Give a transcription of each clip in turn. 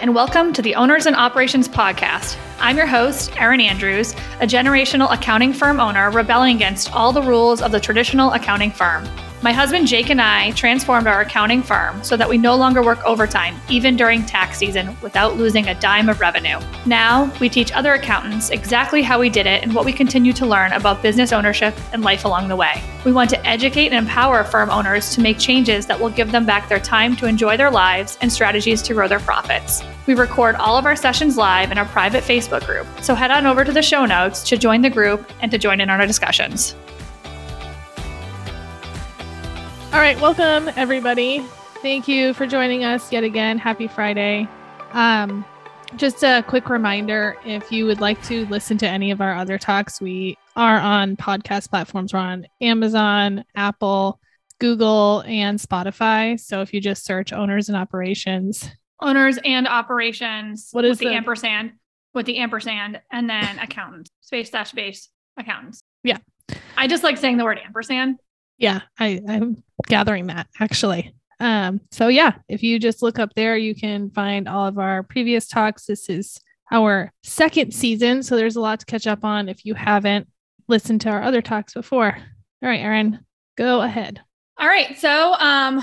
and welcome to the Owners and Operations Podcast. I'm your host, Erin Andrews, a generational accounting firm owner rebelling against all the rules of the traditional accounting firm. My husband Jake and I transformed our accounting firm so that we no longer work overtime, even during tax season, without losing a dime of revenue. Now, we teach other accountants exactly how we did it and what we continue to learn about business ownership and life along the way. We want to educate and empower firm owners to make changes that will give them back their time to enjoy their lives and strategies to grow their profits. We record all of our sessions live in our private Facebook group, so head on over to the show notes to join the group and to join in on our discussions. All right, welcome everybody. Thank you for joining us yet again. Happy Friday. Um, just a quick reminder if you would like to listen to any of our other talks, we are on podcast platforms. We're on Amazon, Apple, Google, and Spotify. So if you just search owners and operations, Owners and operations. What is with the, the- ampersand? With the ampersand and then accountants, space dash base accountants. Yeah. I just like saying the word ampersand. Yeah, I, I'm gathering that actually. Um, so yeah, if you just look up there, you can find all of our previous talks. This is our second season, so there's a lot to catch up on if you haven't listened to our other talks before. All right, Erin, go ahead. All right. So, um,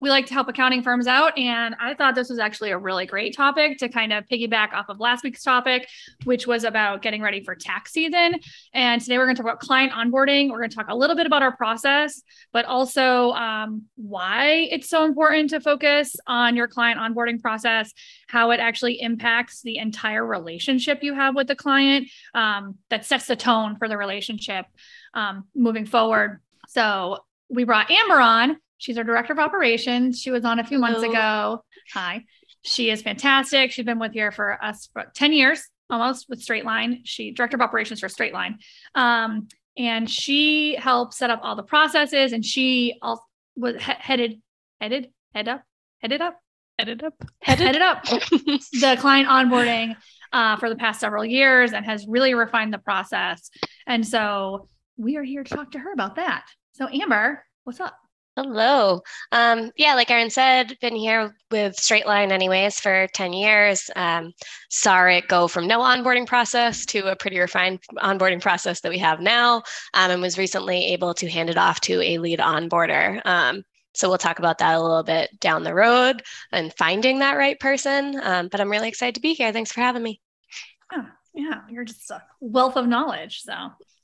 we like to help accounting firms out. And I thought this was actually a really great topic to kind of piggyback off of last week's topic, which was about getting ready for tax season. And today we're going to talk about client onboarding. We're going to talk a little bit about our process, but also um, why it's so important to focus on your client onboarding process, how it actually impacts the entire relationship you have with the client um, that sets the tone for the relationship um, moving forward. So, we brought Amber on. She's our director of operations. She was on a few months ago. Hi. She is fantastic. She's been with here for us for 10 years almost with Straight Line. She director of operations for Straight Line. Um, and she helped set up all the processes and she also was he- headed, headed, head up, headed up, Edit up. headed up the client onboarding uh, for the past several years and has really refined the process. And so we are here to talk to her about that. So Amber, what's up? Hello. Um, yeah, like Erin said, been here with Straight Line anyways for 10 years. Um, saw it go from no onboarding process to a pretty refined onboarding process that we have now, um, and was recently able to hand it off to a lead onboarder. Um, so we'll talk about that a little bit down the road and finding that right person. Um, but I'm really excited to be here. Thanks for having me. Oh, yeah, you're just a wealth of knowledge. So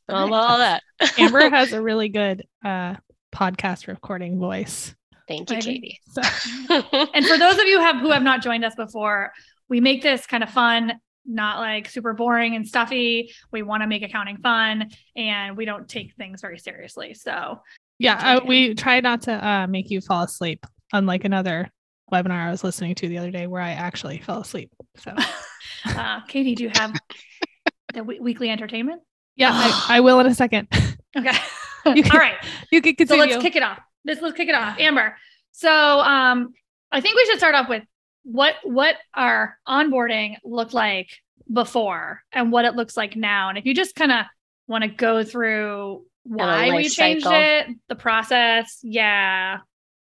All, all that. Amber has a really good uh, podcast recording voice. Thank you, Katie. So and for those of you who have who have not joined us before, we make this kind of fun, not like super boring and stuffy. We want to make accounting fun and we don't take things very seriously. So yeah, uh, we try not to uh, make you fall asleep, unlike another webinar I was listening to the other day where I actually fell asleep. So uh, Katie, do you have the w- weekly entertainment? yeah, I, I will in a second. Okay. You can- All right. You can So let's kick it off. Let's let's kick it off. Amber. So um I think we should start off with what what our onboarding looked like before and what it looks like now. And if you just kind of want to go through why we life changed cycle. it, the process, yeah.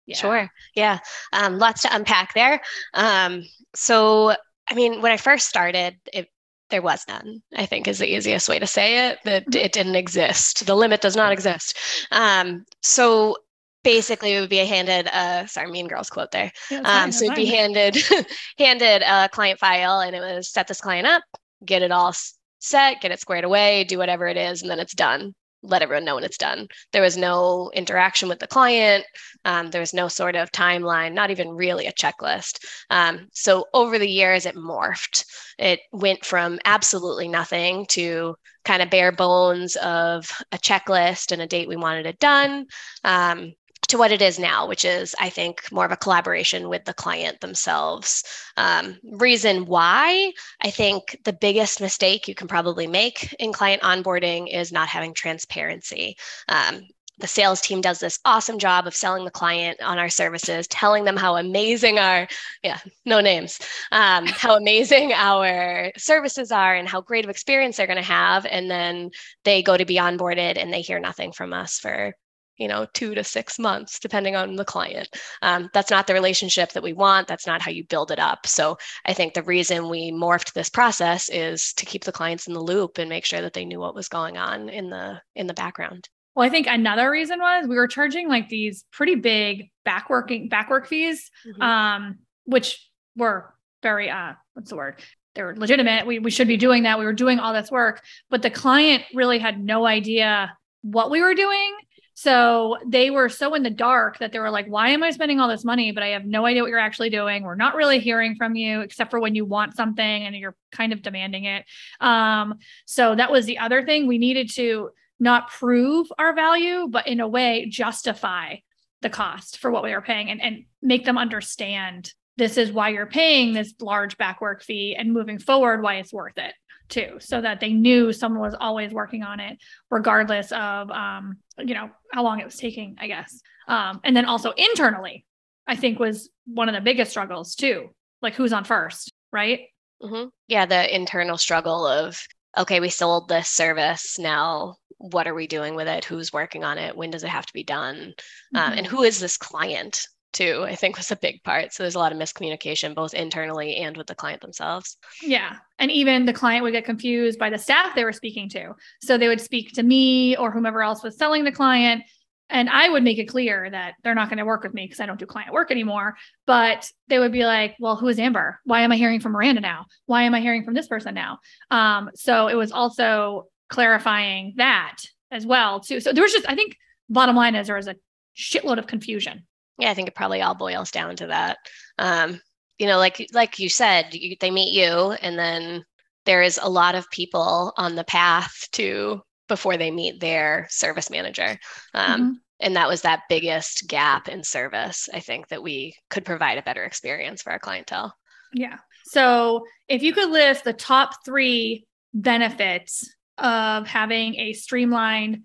Yeah. Sure. Yeah. Um, lots to unpack there. Um, so, I mean, when I first started, it, there was none, I think is the easiest way to say it, that Mhm. it didn't exist. The limit does not exist. Um, so basically it would be handed a sorry, mean girls quote there. Yeah, Um, fine, so it'd be handed handed a client file and it was set this client up, get it all set, get it squared away, do whatever it is, and then it's done. Let everyone know when it's done. There was no interaction with the client. Um, there was no sort of timeline, not even really a checklist. Um, so over the years, it morphed. It went from absolutely nothing to kind of bare bones of a checklist and a date we wanted it done. Um, to what it is now, which is, I think, more of a collaboration with the client themselves. Um, reason why I think the biggest mistake you can probably make in client onboarding is not having transparency. Um, the sales team does this awesome job of selling the client on our services, telling them how amazing our, yeah, no names, um, how amazing our services are and how great of experience they're going to have. And then they go to be onboarded and they hear nothing from us for you know two to six months depending on the client um, that's not the relationship that we want that's not how you build it up so i think the reason we morphed this process is to keep the clients in the loop and make sure that they knew what was going on in the in the background well, I think another reason was we were charging like these pretty big back working back work fees, mm-hmm. um, which were very uh what's the word? They were legitimate. We we should be doing that. We were doing all this work, but the client really had no idea what we were doing. So they were so in the dark that they were like, why am I spending all this money? But I have no idea what you're actually doing. We're not really hearing from you except for when you want something and you're kind of demanding it. Um, so that was the other thing. We needed to not prove our value, but in a way justify the cost for what we are paying and, and make them understand this is why you're paying this large backwork fee and moving forward why it's worth it too so that they knew someone was always working on it regardless of um, you know how long it was taking i guess um, and then also internally i think was one of the biggest struggles too like who's on first right mm-hmm. yeah the internal struggle of okay we sold this service now what are we doing with it who's working on it when does it have to be done mm-hmm. um, and mm-hmm. who is this client too i think was a big part so there's a lot of miscommunication both internally and with the client themselves yeah and even the client would get confused by the staff they were speaking to so they would speak to me or whomever else was selling the client and I would make it clear that they're not going to work with me because I don't do client work anymore. But they would be like, well, who is Amber? Why am I hearing from Miranda now? Why am I hearing from this person now? Um, so it was also clarifying that as well too. So there was just, I think, bottom line is there was a shitload of confusion. Yeah, I think it probably all boils down to that. Um, you know, like like you said, you, they meet you, and then there is a lot of people on the path to before they meet their service manager. Um, mm-hmm. And that was that biggest gap in service, I think, that we could provide a better experience for our clientele. Yeah. So if you could list the top three benefits of having a streamlined,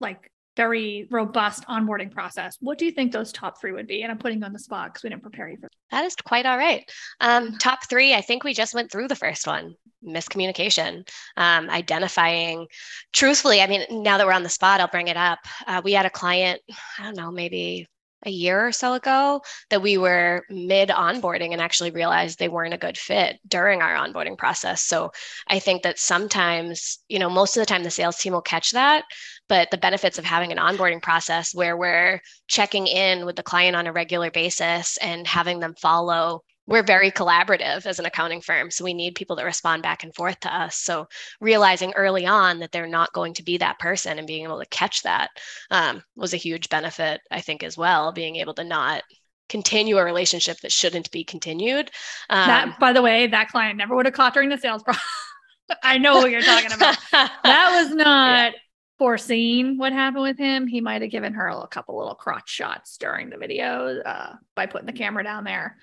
like very robust onboarding process. What do you think those top three would be? And I'm putting you on the spot because we didn't prepare you for that. that. Is quite all right. Um, top three, I think we just went through the first one miscommunication, um, identifying truthfully. I mean, now that we're on the spot, I'll bring it up. Uh, we had a client, I don't know, maybe a year or so ago that we were mid onboarding and actually realized they weren't a good fit during our onboarding process. So I think that sometimes, you know, most of the time the sales team will catch that, but the benefits of having an onboarding process where we're checking in with the client on a regular basis and having them follow we're very collaborative as an accounting firm. So we need people that respond back and forth to us. So realizing early on that they're not going to be that person and being able to catch that um, was a huge benefit, I think, as well, being able to not continue a relationship that shouldn't be continued. Um, that, by the way, that client never would have caught during the sales process. I know what you're talking about. that was not. Yeah foreseen what happened with him, he might have given her a couple little crotch shots during the video uh, by putting the camera down there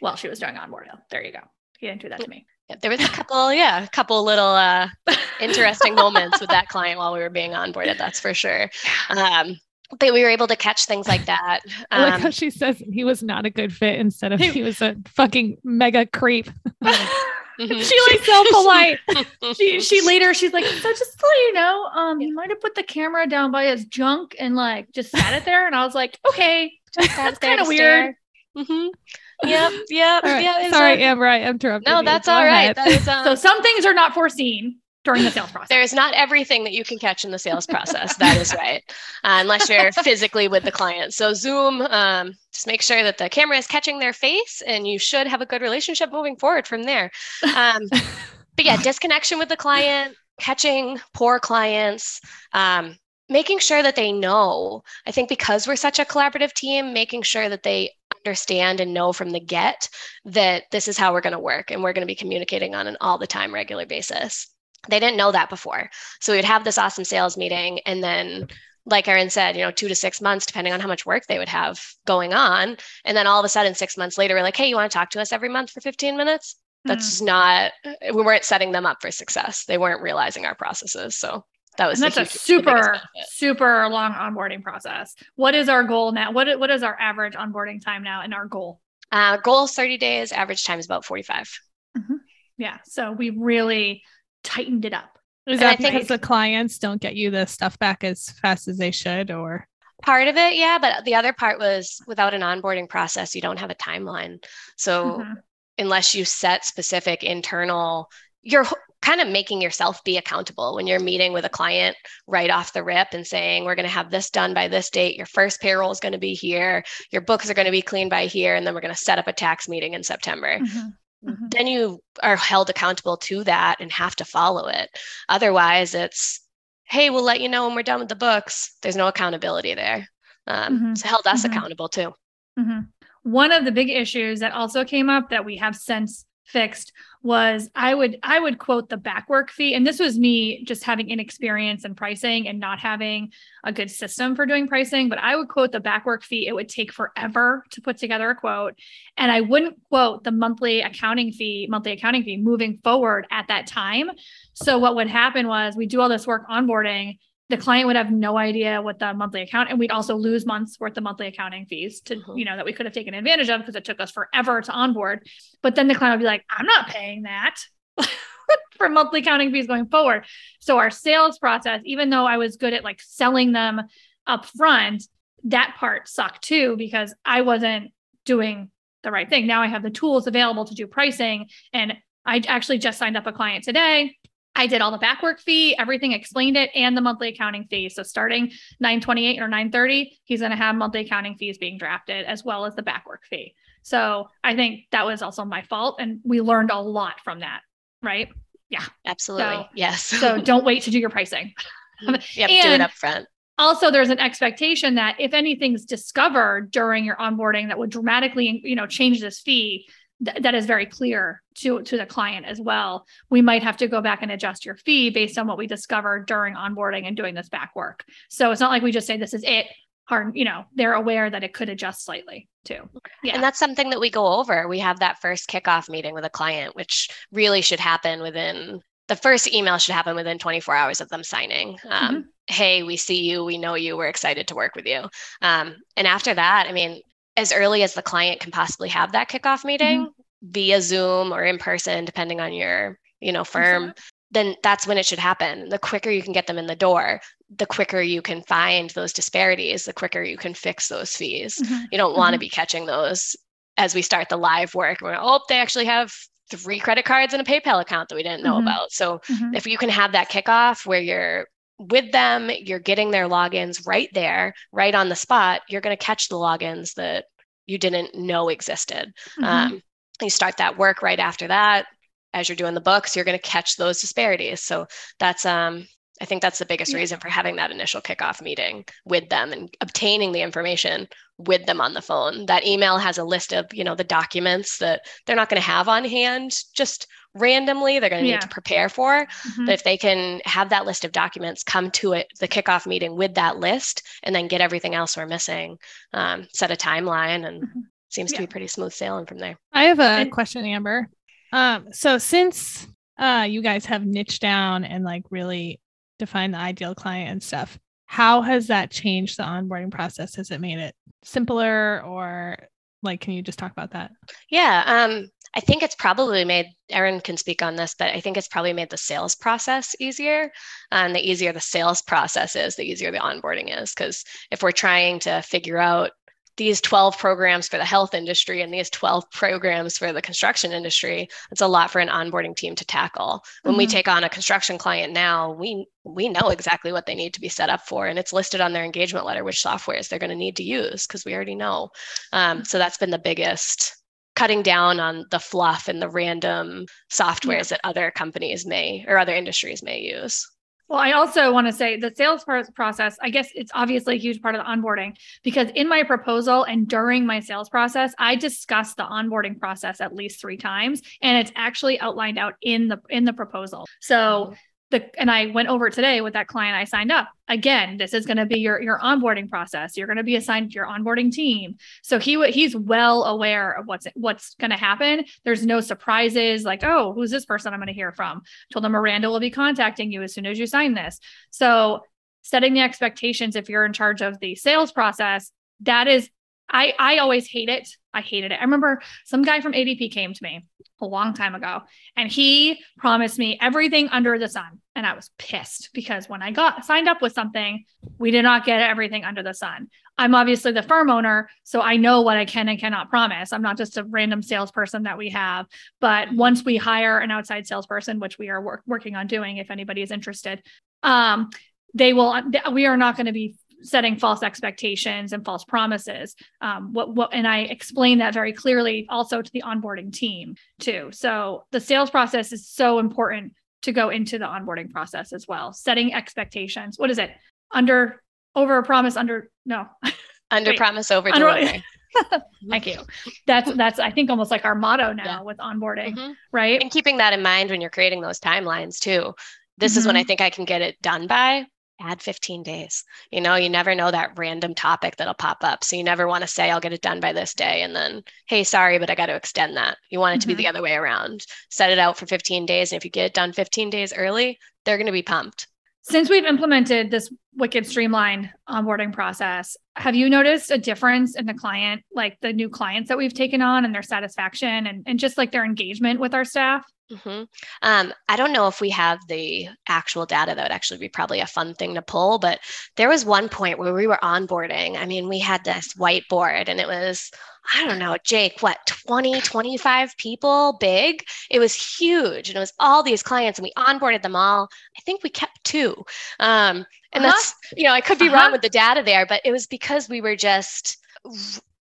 while she was doing onboarding. There you go. He didn't do that to me. Yeah, there was a couple, yeah, a couple little uh, interesting moments with that client while we were being onboarded. That's for sure. Um, but we were able to catch things like that. Um, I like how um, she says he was not a good fit instead of he was a fucking mega creep. Mm-hmm. she like so polite. she she later she's like, so just to let you know, um, he might have put the camera down by his junk and like just sat it there. And I was like, okay, that's kind of weird. Mm-hmm. Yep, yep, right. yeah. Sorry, Amber, I interrupted. No, you. that's Go all right. That is, um, so some things are not foreseen during the sales process. There's not everything that you can catch in the sales process. that is right, uh, unless you're physically with the client. So Zoom, um, just make sure that the camera is catching their face, and you should have a good relationship moving forward from there. Um, but yeah, disconnection with the client, catching poor clients. Um, making sure that they know i think because we're such a collaborative team making sure that they understand and know from the get that this is how we're going to work and we're going to be communicating on an all the time regular basis they didn't know that before so we'd have this awesome sales meeting and then like Erin said, you know, two to six months, depending on how much work they would have going on. And then all of a sudden, six months later, we're like, hey, you want to talk to us every month for 15 minutes? That's mm. not, we weren't setting them up for success. They weren't realizing our processes. So that was and that's a super super long onboarding process. What is our goal now? What, what is our average onboarding time now and our goal? Uh, goal is 30 days. Average time is about 45 mm-hmm. yeah. So we really tightened it up. Is that because the clients don't get you the stuff back as fast as they should or? Part of it, yeah, but the other part was without an onboarding process, you don't have a timeline. So mm-hmm. unless you set specific internal, you're kind of making yourself be accountable when you're meeting with a client right off the rip and saying, we're going to have this done by this date. Your first payroll is going to be here. Your books are going to be cleaned by here. And then we're going to set up a tax meeting in September. Mm-hmm. Mm-hmm. Then you are held accountable to that and have to follow it. Otherwise, it's, hey, we'll let you know when we're done with the books. There's no accountability there. Um, mm-hmm. So held us mm-hmm. accountable too. Mm-hmm. One of the big issues that also came up that we have since fixed was I would I would quote the backwork fee and this was me just having inexperience in pricing and not having a good system for doing pricing but I would quote the backwork fee. It would take forever to put together a quote and I wouldn't quote the monthly accounting fee monthly accounting fee moving forward at that time. So what would happen was we do all this work onboarding the client would have no idea what the monthly account and we'd also lose months worth of monthly accounting fees to mm-hmm. you know that we could have taken advantage of because it took us forever to onboard. But then the client would be like i'm not paying that for monthly accounting fees going forward. So our sales process even though i was good at like selling them up front that part sucked too because i wasn't doing the right thing. Now i have the tools available to do pricing and i actually just signed up a client today I did all the backwork fee, everything explained it, and the monthly accounting fee. So starting 928 or 930, he's going to have monthly accounting fees being drafted as well as the backwork fee. So I think that was also my fault. And we learned a lot from that. Right. Yeah. Absolutely. So, yes. so don't wait to do your pricing. have to do it up front. Also, there's an expectation that if anything's discovered during your onboarding that would dramatically, you know, change this fee, th- that is very clear to to the client as well. We might have to go back and adjust your fee based on what we discovered during onboarding and doing this back work. So it's not like we just say this is it. Hard you know they're aware that it could adjust slightly too. Yeah. and that's something that we go over. We have that first kickoff meeting with a client which really should happen within the first email should happen within 24 hours of them signing. Um, mm-hmm. hey we see you. We know you. We're excited to work with you. Um, and after that i mean as early as the client can possibly have that kickoff meeting mm-hmm. via Zoom or in person, depending on your, you know, firm, mm-hmm. then that's when it should happen. The quicker you can get them in the door, the quicker you can find those disparities, the quicker you can fix those fees. Mm-hmm. You don't want to mm-hmm. be catching those as we start the live work. We're, oh, they actually have three credit cards and a PayPal account that we didn't know mm-hmm. about. So mm-hmm. if you can have that kickoff where you're with them, you're getting their logins right there, right on the spot. You're going to catch the logins that you didn't know existed. Mm-hmm. Um, you start that work right after that. As you're doing the books, you're going to catch those disparities. So that's um, I think that's the biggest yeah. reason for having that initial kickoff meeting with them and obtaining the information with them on the phone. That email has a list of, you know, the documents that they're not going to have on hand just randomly they're going to yeah. need to prepare for mm-hmm. but if they can have that list of documents come to it the kickoff meeting with that list and then get everything else we're missing um, set a timeline and mm-hmm. seems yeah. to be pretty smooth sailing from there i have a and- question amber um, so since uh, you guys have niched down and like really defined the ideal client and stuff how has that changed the onboarding process has it made it simpler or like can you just talk about that yeah um I think it's probably made, Erin can speak on this, but I think it's probably made the sales process easier. And the easier the sales process is, the easier the onboarding is. Because if we're trying to figure out these 12 programs for the health industry and these 12 programs for the construction industry it's a lot for an onboarding team to tackle when mm-hmm. we take on a construction client now we we know exactly what they need to be set up for and it's listed on their engagement letter which softwares they're going to need to use because we already know um, so that's been the biggest cutting down on the fluff and the random softwares yeah. that other companies may or other industries may use. Well, I also want to say the sales process, I guess it's obviously a huge part of the onboarding because in my proposal and during my sales process, I discussed the onboarding process at least 3 times and it's actually outlined out in the in the proposal. So mm-hmm the and I went over today with that client I signed up. Again, this is going to be your your onboarding process. You're going to be assigned to your onboarding team. So he he's well aware of what's what's going to happen. There's no surprises like, "Oh, who's this person I'm going to hear from?" Told him Miranda will be contacting you as soon as you sign this. So, setting the expectations if you're in charge of the sales process, that is I I always hate it. I hated it. I remember some guy from ADP came to me a long time ago and he promised me everything under the sun and I was pissed because when I got signed up with something, we did not get everything under the sun. I'm obviously the firm owner, so I know what I can and cannot promise. I'm not just a random salesperson that we have, but once we hire an outside salesperson, which we are work, working on doing if anybody is interested, um, they will we are not going to be setting false expectations and false promises. Um, what, what, and I explain that very clearly also to the onboarding team too. So the sales process is so important to go into the onboarding process as well. Setting expectations. What is it? Under, over a promise, under, no. Under promise, over delivery. Thank you. That's that's I think almost like our motto now yeah. with onboarding, mm-hmm. right? And keeping that in mind when you're creating those timelines too. This mm-hmm. is when I mm-hmm. think I can get it done by add 15 days. You know, you never know that random topic that'll pop up. So you never want to say, I'll get it done by this day. And then, hey, sorry, but I got to extend that. You want it to mm-hmm. be the other way around. Set it out for 15 days. And if you get it done 15 days early, they're going to be pumped. Since we've implemented this wicked streamlined onboarding process, have you noticed a difference in the client, like the new clients that we've taken on and their satisfaction and, and just like their engagement with our staff? Mm-hmm. Um, I don't know if we have the actual data. That would actually be probably a fun thing to pull. But there was one point where we were onboarding. I mean, we had this whiteboard and it was, I don't know, Jake, what, 20, 25 people big? It was huge. And it was all these clients and we onboarded them all. I think we kept two. Um, and uh-huh. that's, you know, I could be uh-huh. wrong with the data there, but it was because we were just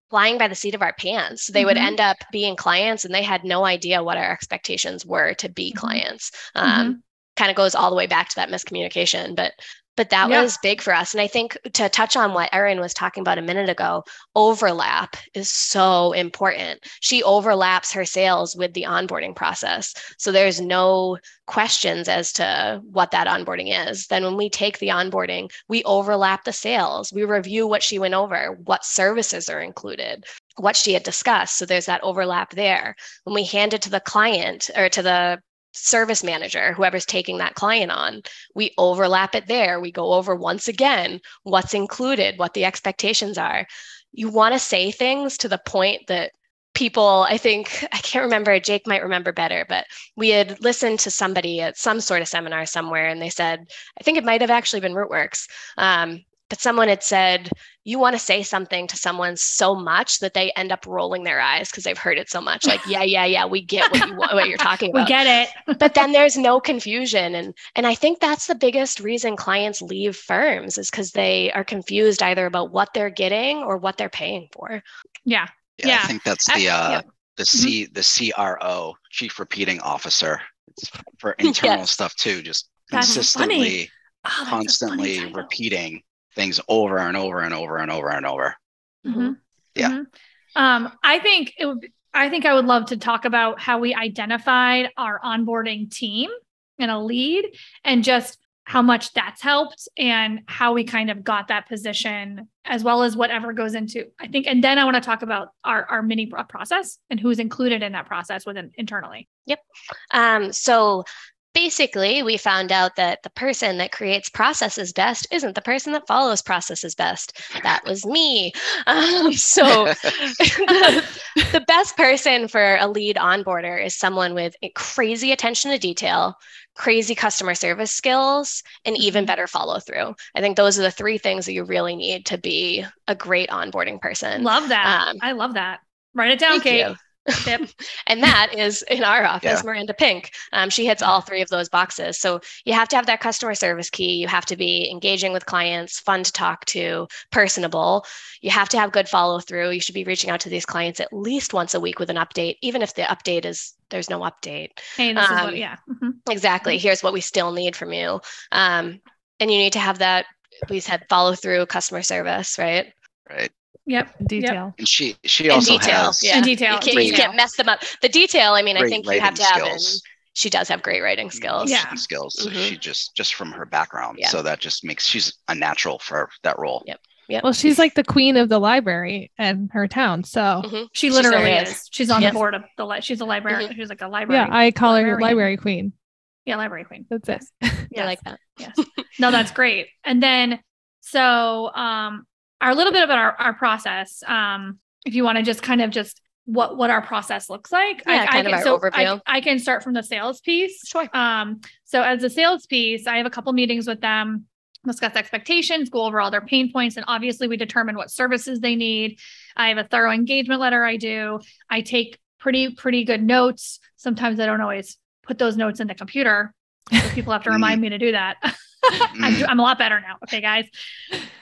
flying by the seat of our pants. They mm-hmm. would end up being clients and they had no idea what our expectations were to be mm-hmm. clients. Um, mm-hmm. Kind of goes all the way back to that miscommunication. But but that yeah. was big for us. And i think to touch on what erin was talking about a minute ago overlap is so important. She overlaps her sales with the onboarding process. So there's no questions as to what that onboarding is. Then when we take the onboarding we overlap the sales. We review what she went over what services are included what she had discussed. So there's that overlap there. When we hand it to the client or to the service manager, whoever's taking that client on, we overlap it there. We go over once again what's included, what the expectations are. You want to say things to the point that people, I think, I can't remember, Jake might remember better, but we had listened to somebody at some sort of seminar somewhere and they said, I think it might have actually been Rootworks. Um, but someone had said you want to say something to someone so much that they end up rolling their eyes because they've heard it so much like yeah yeah yeah we get what, you, what you're talking about we get it but then there's no confusion and and i think that's the biggest reason clients leave firms is because they are confused either about what they're getting or what they're paying for yeah yeah, yeah. i think that's the uh yeah. the c mm-hmm. the cro chief repeating officer it's for internal yes. stuff too just that's consistently oh, constantly repeating things over and over and over and over and over. Mm-hmm. Yeah. Mm-hmm. Um, I think it would. I think I would love to talk about how we identified our onboarding team and a lead, and just how much that's helped and how we kind of got that position as well as whatever goes into i think and then i want to talk about our, our mini process and who's included in that process within internally yep um, so basically, we found out that the person that creates processes best isn't the person that follows processes best. That was me. Um, so, the, the best person for a lead onboarder is someone with crazy attention to detail, crazy customer service skills, and even mm-hmm. better follow through. I think those are the three things that you really need to be a great onboarding person. Love that. Um, I love that. Write it down, Kate. You. Yep. and that is in our office, yeah. Miranda Pink. Um, she hits all three of those boxes. So you have to have that customer service key. You have to be engaging with clients, fun to talk to, personable. You have to have good follow through. You should be reaching out to these clients at least once a week with an update, even if the update is there's no update. Hey, this um, is what, um, yeah. Mm-hmm. Exactly. Here's what we still need from you. Um, and you need to have that, we said follow through customer service, right? Right. Yep. Detail. Yep. And she she also detail. has yeah. in detail. You can't, you can't mess them up. The detail, I mean, I think you have to have and she does have great writing skills. Yeah. Skills. Mm-hmm. She just just from her background. Yeah. So that just makes she's a natural for that role. Yep. Yep. Well, she's like the queen of the library in her town. So mm-hmm. she literally she is. is. She's on yep. the board of the li- she's a librarian. Mm-hmm. She's like a library. Yeah, I call librarian. her library queen. Yeah, library queen. That's it. Yes. I like that. Yes. no, that's great. And then so um our little bit about our, our process. Um, if you want to just kind of just what what our process looks like. Yeah, I, kind I can, of our so overview. I, I, can start from the sales piece. Sure. Um, so as a sales piece, I have a couple meetings with them, discuss expectations, go over all their pain points, and obviously we determine what services they need. I have a thorough engagement letter I do. I take pretty pretty good notes. Sometimes I don't always put those notes in the computer. So people have to remind me to do that. I'm, I'm a lot better now. Okay, guys.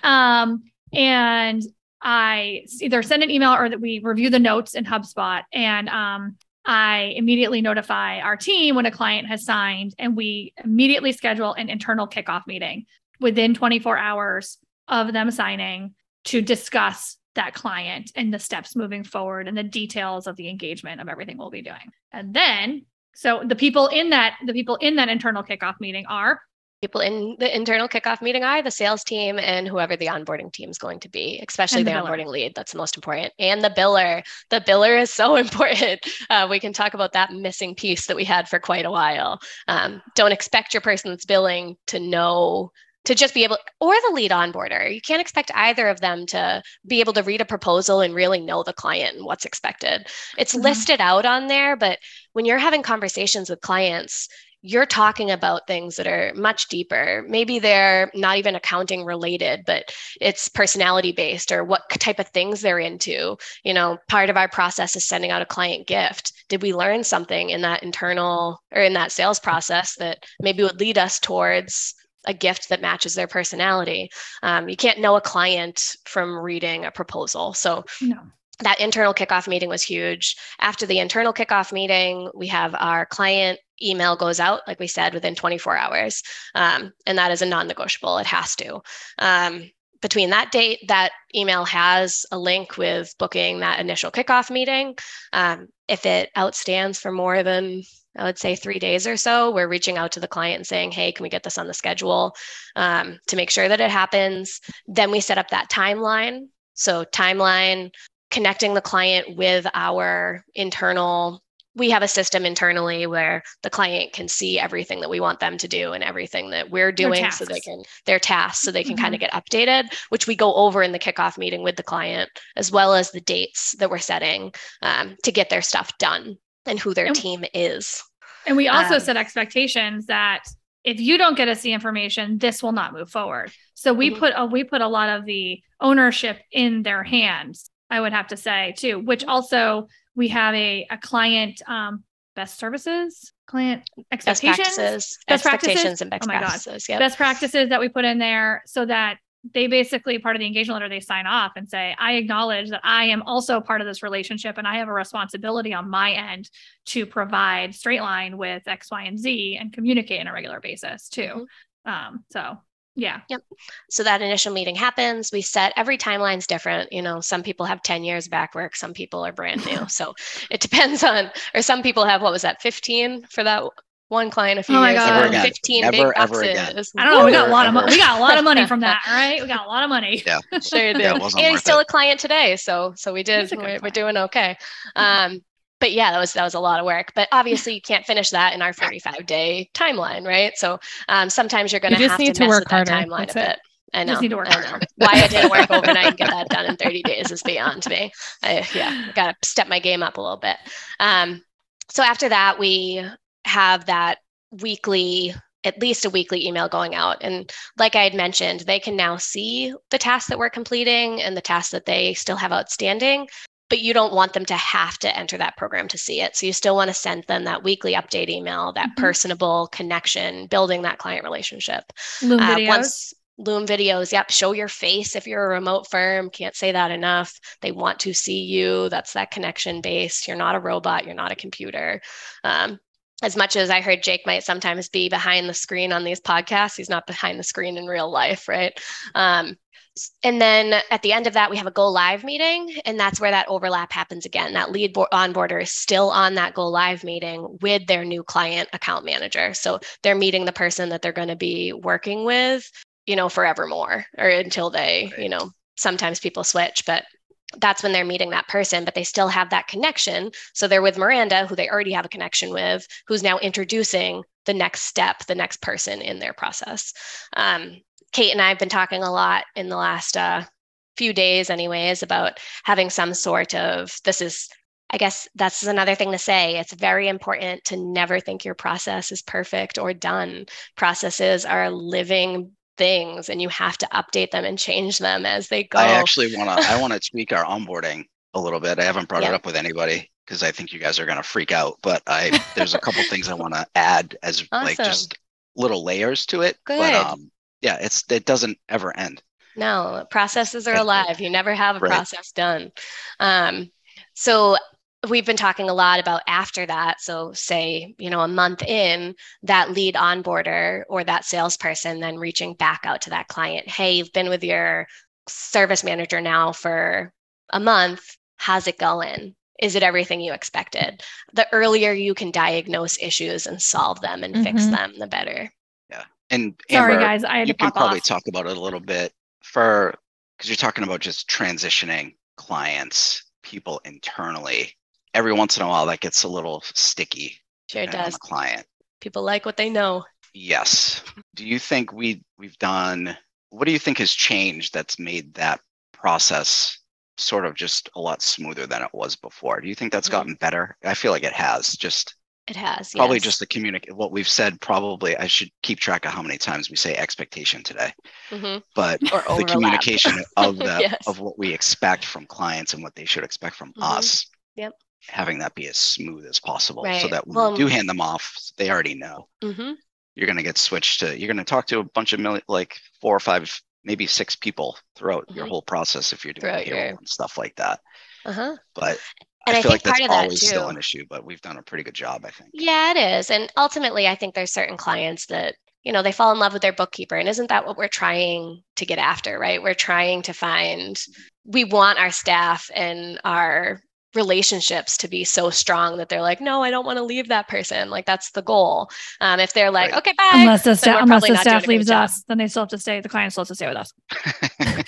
Um, and I either send an email or that we review the notes in HubSpot and um, I immediately notify our team when a client has signed and we immediately schedule an internal kickoff meeting within 24 hours of them signing to discuss that client and the steps moving forward and the details of the engagement of everything we'll be doing. And then so the people in that the people in that internal kickoff meeting are people in the internal kickoff meeting are the sales team and whoever the onboarding team is going to be, especially the, the onboarding lead. That's the most important. And the biller. The biller is so important. Uh, we can talk about that missing piece that we had for quite a while. Um, don't expect your person that's billing to know to just be able or the lead onboarder you can't expect either of them to be able to read a proposal and really know the client and what's expected it's mm-hmm. listed out on there but when you're having conversations with clients you're talking about things that are much deeper. Maybe they're not even accounting related, but it's personality based or what type of things they're into. You know, part of our process is sending out a client gift. Did we learn something in that internal or in that sales process that maybe would lead us towards a gift that matches their personality? Um, you can't know a client from reading a proposal. So, no that internal kickoff meeting was huge. After the internal kickoff meeting, we have our client email goes out, like we said, within 24 hours. Um, and that is a non negotiable, it has to. Um, between that date, that email has a link with booking that initial kickoff meeting. Um, if it outstands for more than, I would say, three days or so, we're reaching out to the client and saying, hey, can we get this on the schedule um, to make sure that it happens? Then we set up that timeline. So, timeline, connecting the client with our internal we have a system internally where the client can see everything that we want them to do and everything that we're doing so they can their tasks so they can mm-hmm. kind of get updated which we go over in the kickoff meeting with the client as well as the dates that we're setting um, to get their stuff done and who their and, team is and we also um, set expectations that if you don't get us the information this will not move forward so we mm-hmm. put a, we put a lot of the ownership in their hands i would have to say too which also we have a, a client um, best services, client expectations, best practices, best expectations practices. and best oh my practices. Yep. Best practices that we put in there so that they basically part of the engagement letter they sign off and say i acknowledge that i am also part of this relationship and i have a responsibility on my end to provide straight line with x y and z and communicate on a regular basis too mm-hmm. um, so yeah. Yep. So that initial meeting happens. We set every timeline's different. You know, some people have 10 years back work, some people are brand new. so it depends on, or some people have, what was that, 15 for that one client a few oh years ago. 15 Never, big boxes. Again. I don't know. We got a lot of money. We got a lot of money from that. All right. We got a lot of money. Yeah. sure did. Yeah, and he's still it. a client today. So, so we did, we're, we're, doing okay. Um, but yeah, that was that was a lot of work. But obviously, you can't finish that in our 45 day timeline, right? So um, sometimes you're going to have to, mess with that timeline That's a bit. It. I know. Just need to work I know. Why I didn't work overnight and get that done in 30 days is beyond me. I, yeah, got to step my game up a little bit. Um, so after that, we have that weekly at least a weekly email going out. And like I had mentioned, they can now see the tasks that we're completing and the tasks that they still have outstanding but you don't want them to have to enter that program to see it. So you still want to send them that weekly update email, that mm-hmm. personable connection, building that client relationship. Loom uh, videos. Once, Loom videos, yep. Show your face if you're a remote firm. Can't say that enough. They want to see you. That's that connection based. You're not a robot. You're not a computer. Um, as much as I heard Jake might sometimes be behind the screen on these podcasts, he's not behind the screen in real life, right? Um, and then at the end of that, we have a go live meeting, and that's where that overlap happens again. That lead bo- onboarder is still on that go live meeting with their new client account manager. So they're meeting the person that they're going to be working with, you know, forevermore or until they, right. you know, sometimes people switch, but that's when they're meeting that person, but they still have that connection. So they're with Miranda, who they already have a connection with, who's now introducing the next step, the next person in their process. Um, Kate and I have been talking a lot in the last uh, few days anyways about having some sort of this is I guess that's another thing to say. It's very important to never think your process is perfect or done. Processes are living things and you have to update them and change them as they go. I actually want to I want to tweak our onboarding a little bit. I haven't brought it up with anybody because I think you guys are going to freak out, but I there's a couple things I want to add as awesome. like just little layers to it. Good. But um yeah, it's it doesn't ever end. No, processes are alive. You never have a right. process done. Um, so we've been talking a lot about after that. So, say, you know, a month in, that lead onboarder or that salesperson then reaching back out to that client. Hey, you've been with your service manager now for a month. How's it going? Is it everything you expected? The earlier you can diagnose issues and solve them and mm-hmm. fix them, the better. Yeah. And sorry, guys, I had you to can probably off. talk about it a little bit for because you're talking about just transitioning clients, people internally every once in a while that gets a little sticky. Sure does. client. People like what they know. Yes. Do you think we we've done what do you think has changed that's made that process sort of just a lot smoother than it was before? Do you think that's mm-hmm. gotten better? I feel like it has. Just it has probably yes. just the communicate what we've said. Probably I should keep track of how many times we say expectation today, mm-hmm. but the communication of the yes. of what we expect from clients and what they should expect from mm-hmm. us. Yep having that be as smooth as possible right. so that when well, we do hand them off, they already know. Mm-hmm. You're going to get switched to, you're going to talk to a bunch of million, like four or five, maybe six people throughout mm-hmm. your whole process if you're doing payroll your... and stuff like that. Uh-huh. But and I, I feel like that's always that still an issue, but we've done a pretty good job, I think. Yeah, it is. And ultimately, I think there's certain clients that you know they fall in love with their bookkeeper and isn't that what we're trying to get after right we're trying to find we want our staff and our relationships to be so strong that they're like, no, I don't want to leave that person. Like that's the goal. Um, if they're like, right. okay, bye. Unless the, sta- unless the staff leaves us, then they still have to stay. The client still has to stay with us.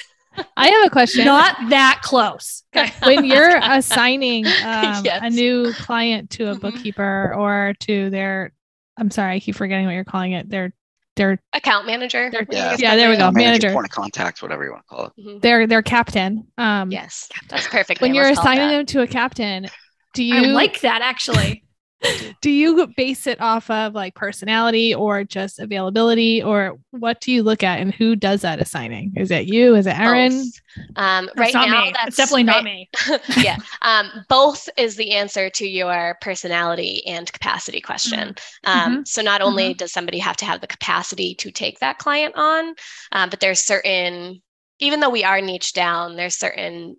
I have a question. Not that close. Okay. when you're assigning um, yes. a new client to a mm-hmm. bookkeeper or to their, I'm sorry, I keep forgetting what you're calling it. Their their account manager. Their, yeah, yeah, there we go. Manager, point of contact, whatever you want to call it. Mm-hmm. Their their captain. Um, yes, that's perfect. When you're assigning them to a captain, do you I like that actually? do you base it off of like personality or just availability or what do you look at and who does that assigning is it you is it erin um, right now me. that's it's definitely right, not me yeah um, both is the answer to your personality and capacity question mm-hmm. Um, mm-hmm. so not only mm-hmm. does somebody have to have the capacity to take that client on um, but there's certain even though we are niche down there's certain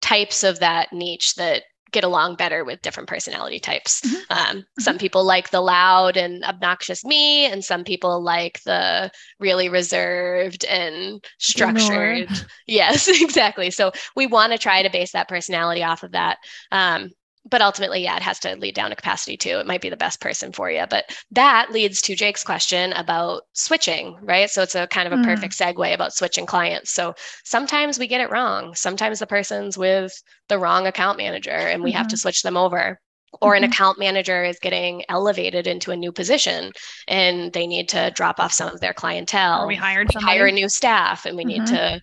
types of that niche that get along better with different personality types. Mm-hmm. Um, mm-hmm. Some people like the loud and obnoxious me, and some people like the really reserved and structured. Yes, exactly. So we want to try to base that personality off of that. Um, but ultimately, yeah, it has to lead down to capacity too. It might be the best person for you. But that leads to Jake's question about switching, right? So it's a kind of a mm. perfect segue about switching clients. So sometimes we get it wrong. Sometimes the person's with the wrong account manager and we mm-hmm. have to mm-hmm. switch them over. Or mm-hmm. an account manager is getting elevated into a new position and they need to drop off some of their clientele. Or we hired we hire new staff and we mm-hmm. need to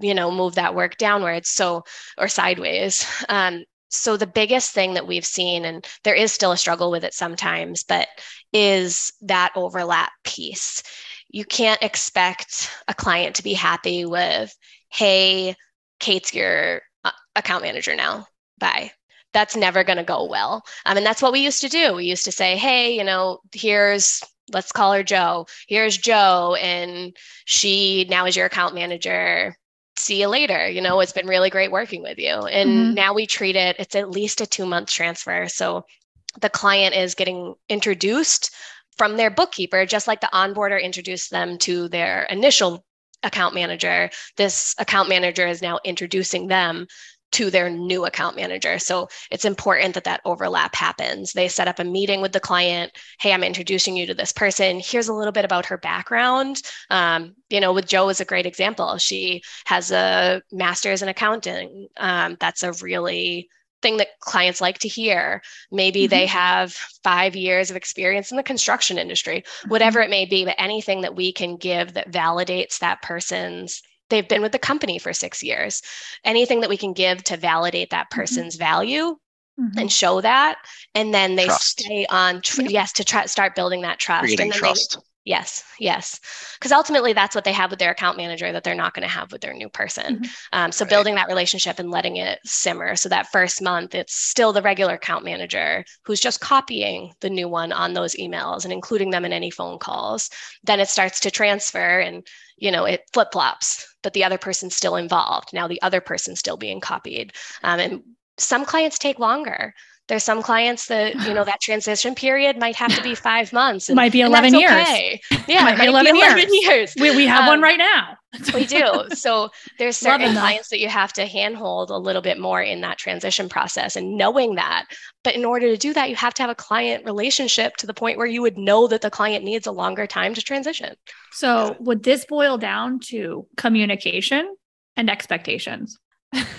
you know move that work downwards so or sideways um, so the biggest thing that we've seen and there is still a struggle with it sometimes but is that overlap piece. You can't expect a client to be happy with hey kate's your uh, account manager now. Bye. That's never going to go well. Um, and that's what we used to do. We used to say hey you know here's let's call her joe. Here's joe and she now is your account manager see you later. You know, it's been really great working with you. And mm-hmm. now we treat it, it's at least a two month transfer. So the client is getting introduced from their bookkeeper, just like the onboarder introduced them to their initial account manager. This account manager is now introducing them to their new account manager. So it's important that that overlap happens. They set up a meeting with the client. Hey, I'm introducing you to this person. Here's a little bit about her background. Um, you know, with Joe is a great example. She has a master's in accounting. Um, that's a really thing that clients like to hear. Maybe mm-hmm. they have five years of experience in the construction industry, whatever mm-hmm. it may be, but anything that we can give that validates that person's they've been with the company for six years. Anything that we can give to validate that mm-hmm. person's mm-hmm. value mm-hmm. and show that, and then they trust. stay on. Tr- yep. Yes, to try start building that trust. Creating and then trust. Yes, yes. Because ultimately, that's what they have with their account manager that they're not going to have with their new person. Mm-hmm. Um, so, right. building that relationship and letting it simmer. So, that first month, it's still the regular account manager who's just copying the new one on those emails and including them in any phone calls. Then it starts to transfer and you know it flip flops but the other person's still involved now the other person's still being copied um, and some clients take longer there's some clients that you know that transition period might have to be five months and, might be 11 years. okay. yeah might, might be 11, 11 years. years. We, we have um, one right now. we do. So there's certain clients that you have to handhold a little bit more in that transition process and knowing that. But in order to do that you have to have a client relationship to the point where you would know that the client needs a longer time to transition. So would this boil down to communication and expectations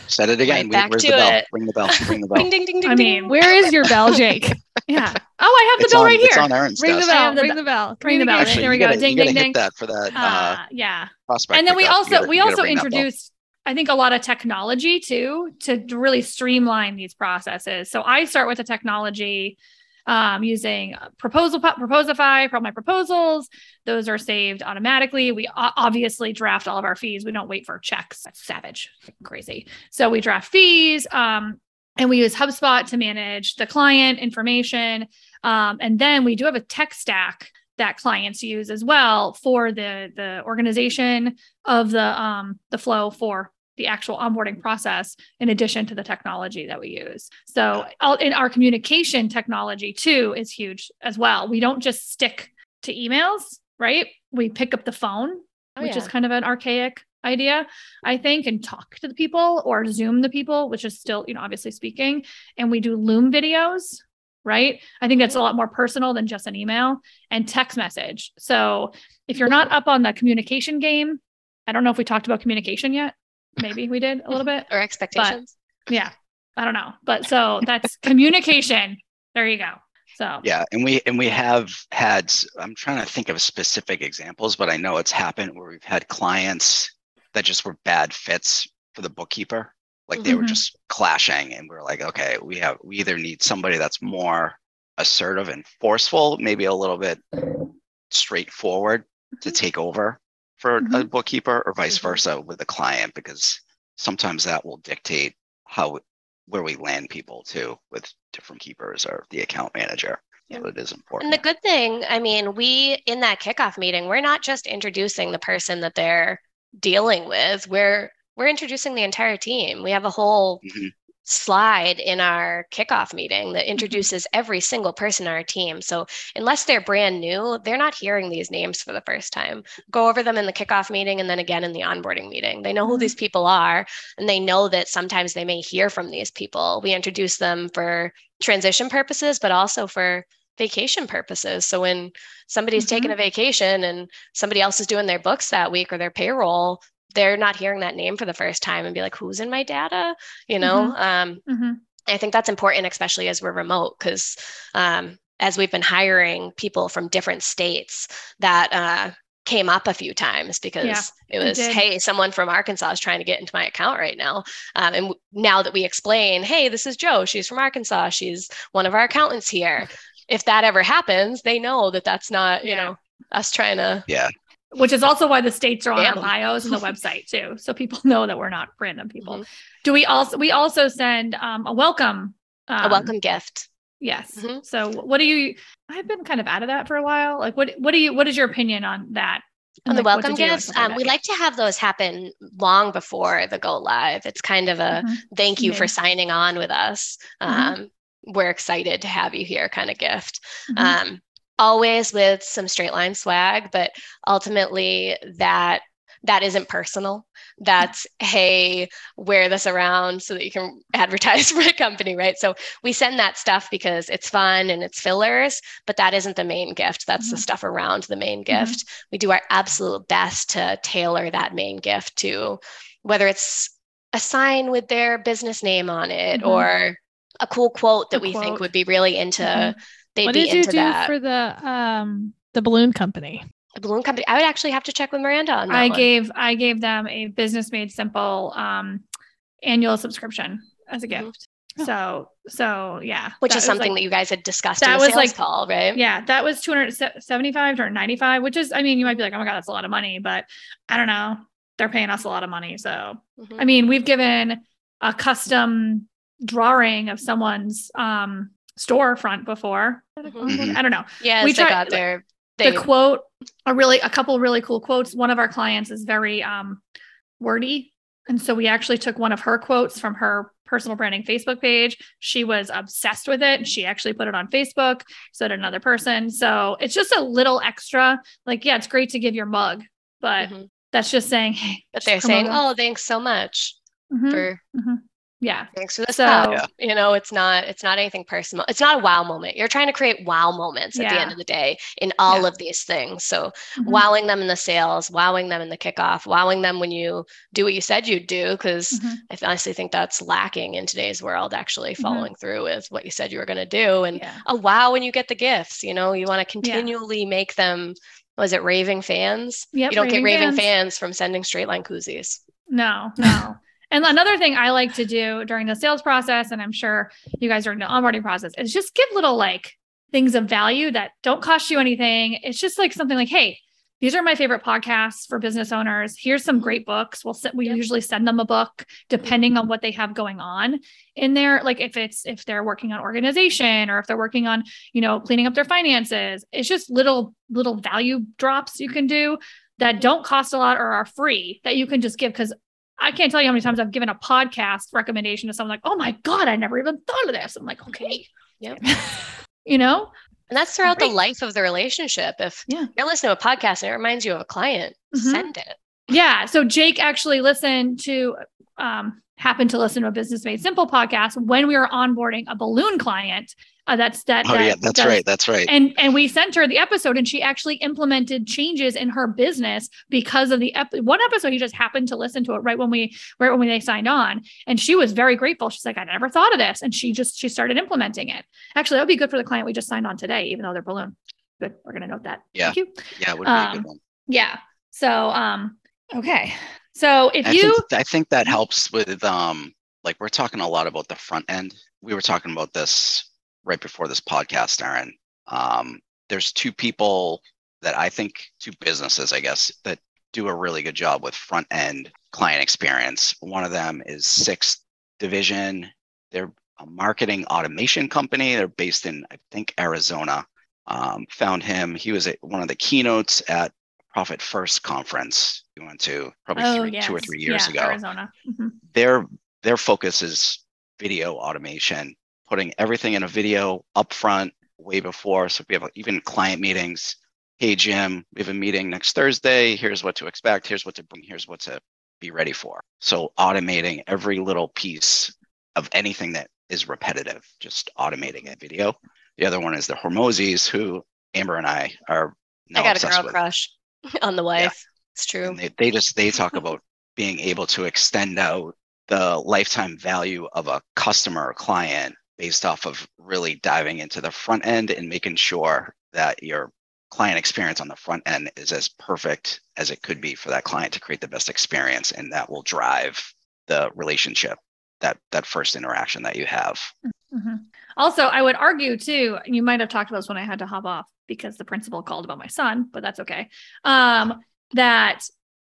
Said it again. Right, Where's the bell? It. Ring the bell. Ring the bell. ding, ding, ding, ding, I mean, where is your bell, Jake? yeah. Oh, I have the it's bell on, right here. It's on Erin's ring desk. the bell. Ring the bell. Ring the bell. Actually, there we go. Gotta, ding, ding, ding. that for that. Uh, uh, yeah. Prospect and then we also gotta, we also introduced I think a lot of technology too to really streamline these processes. So I start with the technology um, using proposal Proposify for all my proposals. Those are saved automatically. We obviously draft all of our fees. We don't wait for checks. That's savage, crazy. So we draft fees. Um, and we use HubSpot to manage the client information. Um, and then we do have a tech stack that clients use as well for the the organization of the um the flow for the actual onboarding process in addition to the technology that we use. So in our communication technology too is huge as well. We don't just stick to emails, right? We pick up the phone, oh, which yeah. is kind of an archaic idea, I think, and talk to the people or Zoom the people, which is still, you know, obviously speaking. And we do Loom videos, right? I think that's a lot more personal than just an email and text message. So if you're not up on the communication game, I don't know if we talked about communication yet maybe we did a little bit or expectations. But, yeah, I don't know, but so that's communication. There you go. So yeah, and we and we have had. I'm trying to think of specific examples, but I know it's happened where we've had clients that just were bad fits for the bookkeeper. Like they mm-hmm. were just clashing, and we are like, okay, we have we either need somebody that's more assertive and forceful, maybe a little bit straightforward to mm-hmm. take over for mm-hmm. a bookkeeper or vice mm-hmm. versa with a client because sometimes that will dictate how where we land people too with different keepers or the account manager yeah. so it is important and the good thing i mean we in that kickoff meeting we're not just introducing the person that they're dealing with we're we're introducing the entire team we have a whole mm-hmm slide in our kickoff meeting that mm-hmm. introduces every single person on our team. So, unless they're brand new, they're not hearing these names for the first time. Go over them in the kickoff meeting and then again in the onboarding meeting. They know who mm-hmm. these people are and they know that sometimes they may hear from these people. We introduce them for transition purposes, but also for vacation purposes. So when somebody's mm-hmm. taking a vacation and somebody else is doing their books that week or their payroll, they're not hearing that name for the first time and be like, who's in my data? You know, mm-hmm. Um, mm-hmm. I think that's important, especially as we're remote, because um, as we've been hiring people from different states, that uh, came up a few times because yeah, it was, it hey, someone from Arkansas is trying to get into my account right now. Um, and w- now that we explain, hey, this is Joe, she's from Arkansas, she's one of our accountants here. If that ever happens, they know that that's not, you yeah. know, us trying to yeah which is also why the states are on our bios and the website too, so people know that we're not random people. Mm-hmm. Do we also we also send um, a welcome um, a welcome gift? Yes. Mm-hmm. So what do you? I've been kind of out of that for a while. Like, what what do you? What is your opinion on that? on the welcome gifts, um, we like to have those happen long before the go live. It's kind of a mm-hmm. thank you yeah. for signing on with us. Mm-hmm. Um, we're excited to have you here kind of gift. Mm-hmm. Um, always with some straight line swag, but ultimately that that isn't personal. That's, hey, wear this around so that you can advertise for a company, right? So we send that stuff because it's fun and it's fillers, but that isn't the main gift. That's mm-hmm. the stuff around the main mm-hmm. gift. We do our absolute best to tailor that main gift to whether it's a sign with their business name on it mm-hmm. or a cool quote that a we quote. think would be really into mm-hmm they'd what be did you do that. for the um the balloon company? a balloon company. I would actually have to check with Miranda on that. I one. gave I gave them a business made simple um, annual subscription as a Mhm. gift. So so yeah, which is something like- that you guys had discussed that in the was, sales like- call, right? yeah, that was 275 or 95, which is I mean, you might be like, oh my god, that's a lot of money, but I don't know. They're paying us a lot of money, so Mhm. I mean, we've given a custom drawing of someone's um storefront before. Mhm. I don't know. Yes, we they tried- got their they, the quote a really a couple really cool quotes one of our clients is very um wordy and so we actually took one of her quotes from her personal branding facebook page she was obsessed with it she actually put it on facebook so did another person so it's just a little extra like yeah it's great to give your mug but Mhm. that's just saying hey but they're just saying, promote "Oh, thanks so much Mhm, for mhm. Yeah thanks for the So- Yeah. You know, it's not it's not anything personal. It's not a wow moment. You're trying to create wow moments at the end of the day in all Yeah. of these things. So Mhm. wowing them in the sales, wowing them in the kickoff, wowing them when you do what you said you'd do, because Mhm. I honestly think that's lacking in today's world. Actually, Mhm. following through with what you said you were going to do, and yeah a wow when you get the gifts. You know, you want to continually make them. Was it raving fans? Yep, you don't raving get raving fans. fans. from sending straight line koozies. No, no. And another thing I like to do during the sales process, and I'm sure you guys during the onboarding process, is just give little like things of value that don't cost you anything. It's just like something like, hey, these are my favorite podcasts for business owners. Here's some great books. We'll se- we Yep. usually send them a book depending on what they have going on in there. Like if it's if they're working on organization or if they're working on, you know, cleaning up their finances. It's just little little value drops you can do that don't cost a lot or are free that you can just give because I can't tell you how many times I've given a podcast recommendation to someone like, oh my God, I never even thought of this. I'm like, okay. Yep. you know? And that's throughout the life of the relationship. If Yeah. you're listening to a podcast and it reminds you of a client, Mhm. send it. Yeah. So Jake actually listened to, um, happened to listen to a Business Made Simple podcast when we were onboarding a balloon client. Uh, that's that. Oh that yeah, that's does- right. That's right. And and we sent her the episode, and she actually implemented changes in her business because of the ep- one episode. He just happened to listen to it right when we right when we, they signed on, and she was very grateful. She's like, I never thought of this, and she just she started implementing it. Actually, that would be good for the client we just signed on today, even though they're balloon. Good, we're gonna note that. Yeah. Thank you. yeah, it would be a good um, one. Yeah. So um, okay. So if I you think I think that helps with um like we're talking a lot about the front end. We were talking about this right before this podcast, Erin. Um, there's two people that I think two businesses, I guess, that do a really good job with front end client experience. One of them is Sixth Division. They're a marketing automation company. They're based in, I think, Arizona. Um, found him. He was at one of the keynotes at Profit First conference we went to probably three, two or three years Yeah, ago Arizona. Mhm. their their focus is video automation, putting everything in a video upfront way before. So if we have even client meetings, hey Jim, we have a meeting next Thursday. Here's what to expect. Here's what to bring. Here's what to be ready for. So automating every little piece of anything that is repetitive, just automating a video. The other one is the Hormozis, who Amber and I are I got a girl with. crush on the wife. It's true. They, they just they talk about being able to extend out the lifetime value of a customer or client based off of really diving into the front end and making sure that your client experience on the front end is as perfect as it could be for that client to create the best experience and that will drive the relationship that that first interaction that you have Mhm. Also, I would argue too, you might have talked about this when I had to hop off because the principal called about my son, but that's okay. Um, that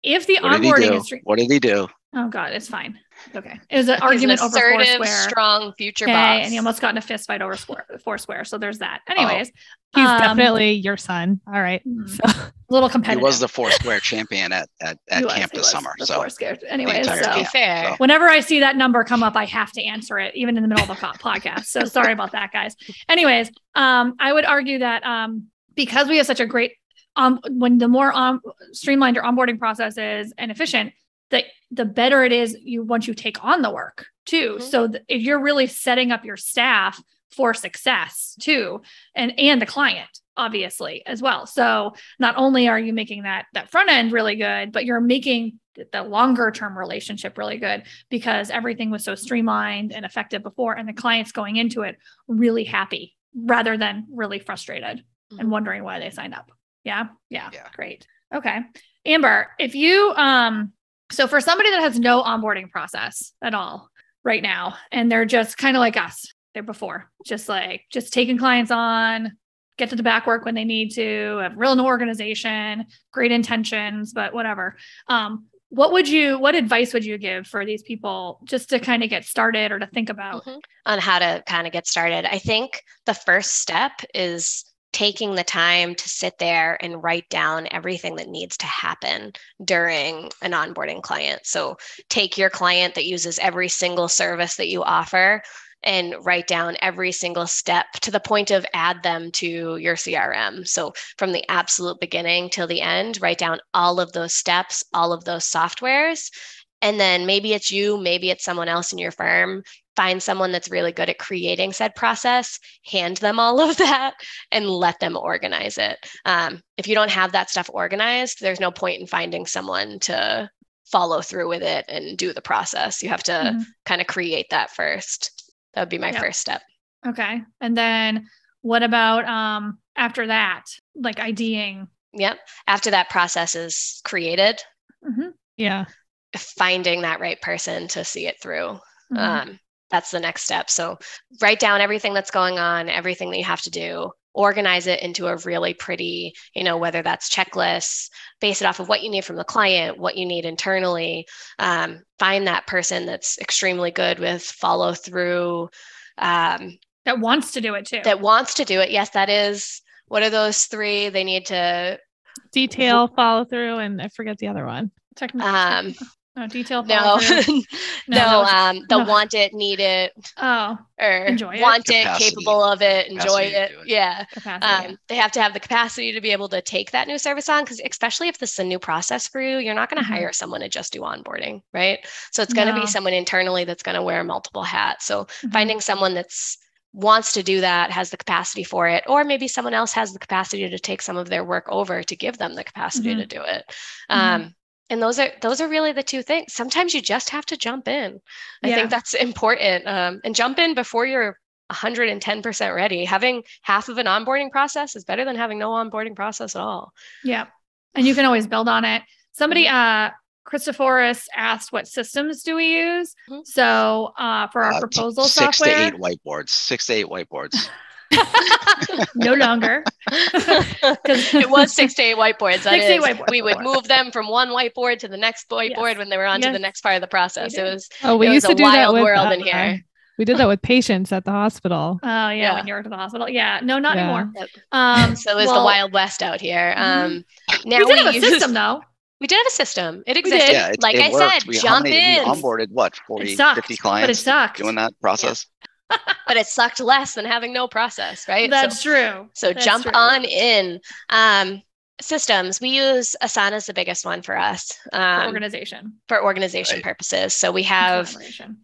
if the what onboarding is what did he do oh god, it's fine. It's okay. It was an He's argument an over assertive, Foursquare. strong future Okay, boss. and he almost got in a fist fight over Square, Foursquare. So there's that. Oh. Anyways, He's um, definitely your son. All right. Mhm. So a little competitive. he was the four square champion at at, at He was, camp he this was summer the so Foursquare. Anyways, entire so to be Yeah, fair. so- whenever I see that number come up, I have to answer it, even in the middle of a podcast. So sorry about that, guys. Anyways, um, I would argue that um, because we have such a great um, when the more um, streamlined your onboarding process is and efficient, that the better it is you once you take on the work too. Mhm. So th- if you're really setting up your staff for success too, and and the client obviously as well. So not only are you making that that front end really good, but you're making the longer term relationship really good because everything was so streamlined and effective before, and the clients going into it really happy rather than really frustrated and Mhm. wondering why they signed up. Yeah. Yeah. Yeah. Great. Okay. Amber, if you um so for somebody that has no onboarding process at all right now and they're just kind of like us, they're before, just like just taking clients on, get to the back work when they need to, have real no organization, great intentions, but whatever. Um, what would you what advice would you give for these people just to kind of get started or to think about mm-hmm. on how to kind of get started i think the first step is taking the time to sit there and write down everything that needs to happen during an onboarding client so take your client that uses every single service that you offer and write down every single step to the point of add them to your CRM. So from the absolute beginning till the end, write down all of those steps, all of those softwares. And then maybe it's you, maybe it's someone else in your firm. Find someone that's really good at creating said process, hand them all of that, and let them organize it. Um, if you don't have that stuff organized, there's no point in finding someone to follow through with it and do the process. You have to mm-hmm. kind of create that first. That would be my yep. first step. Okay. And then what about um after that? Like IDing. Yep. After that process is created. Mm-hmm. Yeah. Finding that right person to see it through. Mm-hmm. Um, that's the next step. So write down everything that's going on, everything that you have to do, organize it into a really pretty, you know, whether that's checklists, base it off of what you need from the client, what you need internally. Um, find that person that's extremely good with follow through. Um, that wants to do it too. That wants to do it. Yes, that is. What are those three? They need to detail, follow through, and I forget the other one. Technical. Um, no detail. No, no, no um, the no. want it, need it. Oh, or enjoy want it, capable of it, enjoy it. it. Yeah. Capacity, um, They have to have the capacity to be able to take that new service on because, especially if this is a new process for you, you're not going to mm-hmm. hire someone to just do onboarding, right? So it's going to no. be someone internally that's going to wear multiple hats. So mm-hmm. finding someone that's wants to do that has the capacity for it or maybe someone else has the capacity to take some of their work over to give them the capacity mm-hmm. to do it mm-hmm. um, and those are those are really the two things sometimes you just have to jump in i yeah. think that's important um, and jump in before you're 110% ready having half of an onboarding process is better than having no onboarding process at all yeah and you can always build on it somebody mm-hmm. uh Christophoris asked what systems do we use? Mm-hmm. So uh, for our uh, proposal six software, six to eight whiteboards, six to eight whiteboards. no longer. it was six to eight whiteboards. That six is, whiteboard. we would move them from one whiteboard to the next whiteboard yes. when they were on yes. to the next part of the process. It was oh, we used to do that with, world uh, in here. We did that with patients at the hospital. Oh yeah, yeah. when you were at the hospital. Yeah, no, not yeah. anymore. Yep. Um, so it was well, the Wild West out here. Mm-hmm. Um, now we did we have a system though. We did have a system. It existed. Yeah, it, like it I worked. said, we, jump in. We onboarded what 40, 50 clients. But it sucked. Doing that process. Yeah but it sucked less than having no process, right? That's so, true. So That's jump true. on in. Um, systems we use asana is the biggest one for us um, for organization for organization right. purposes so we have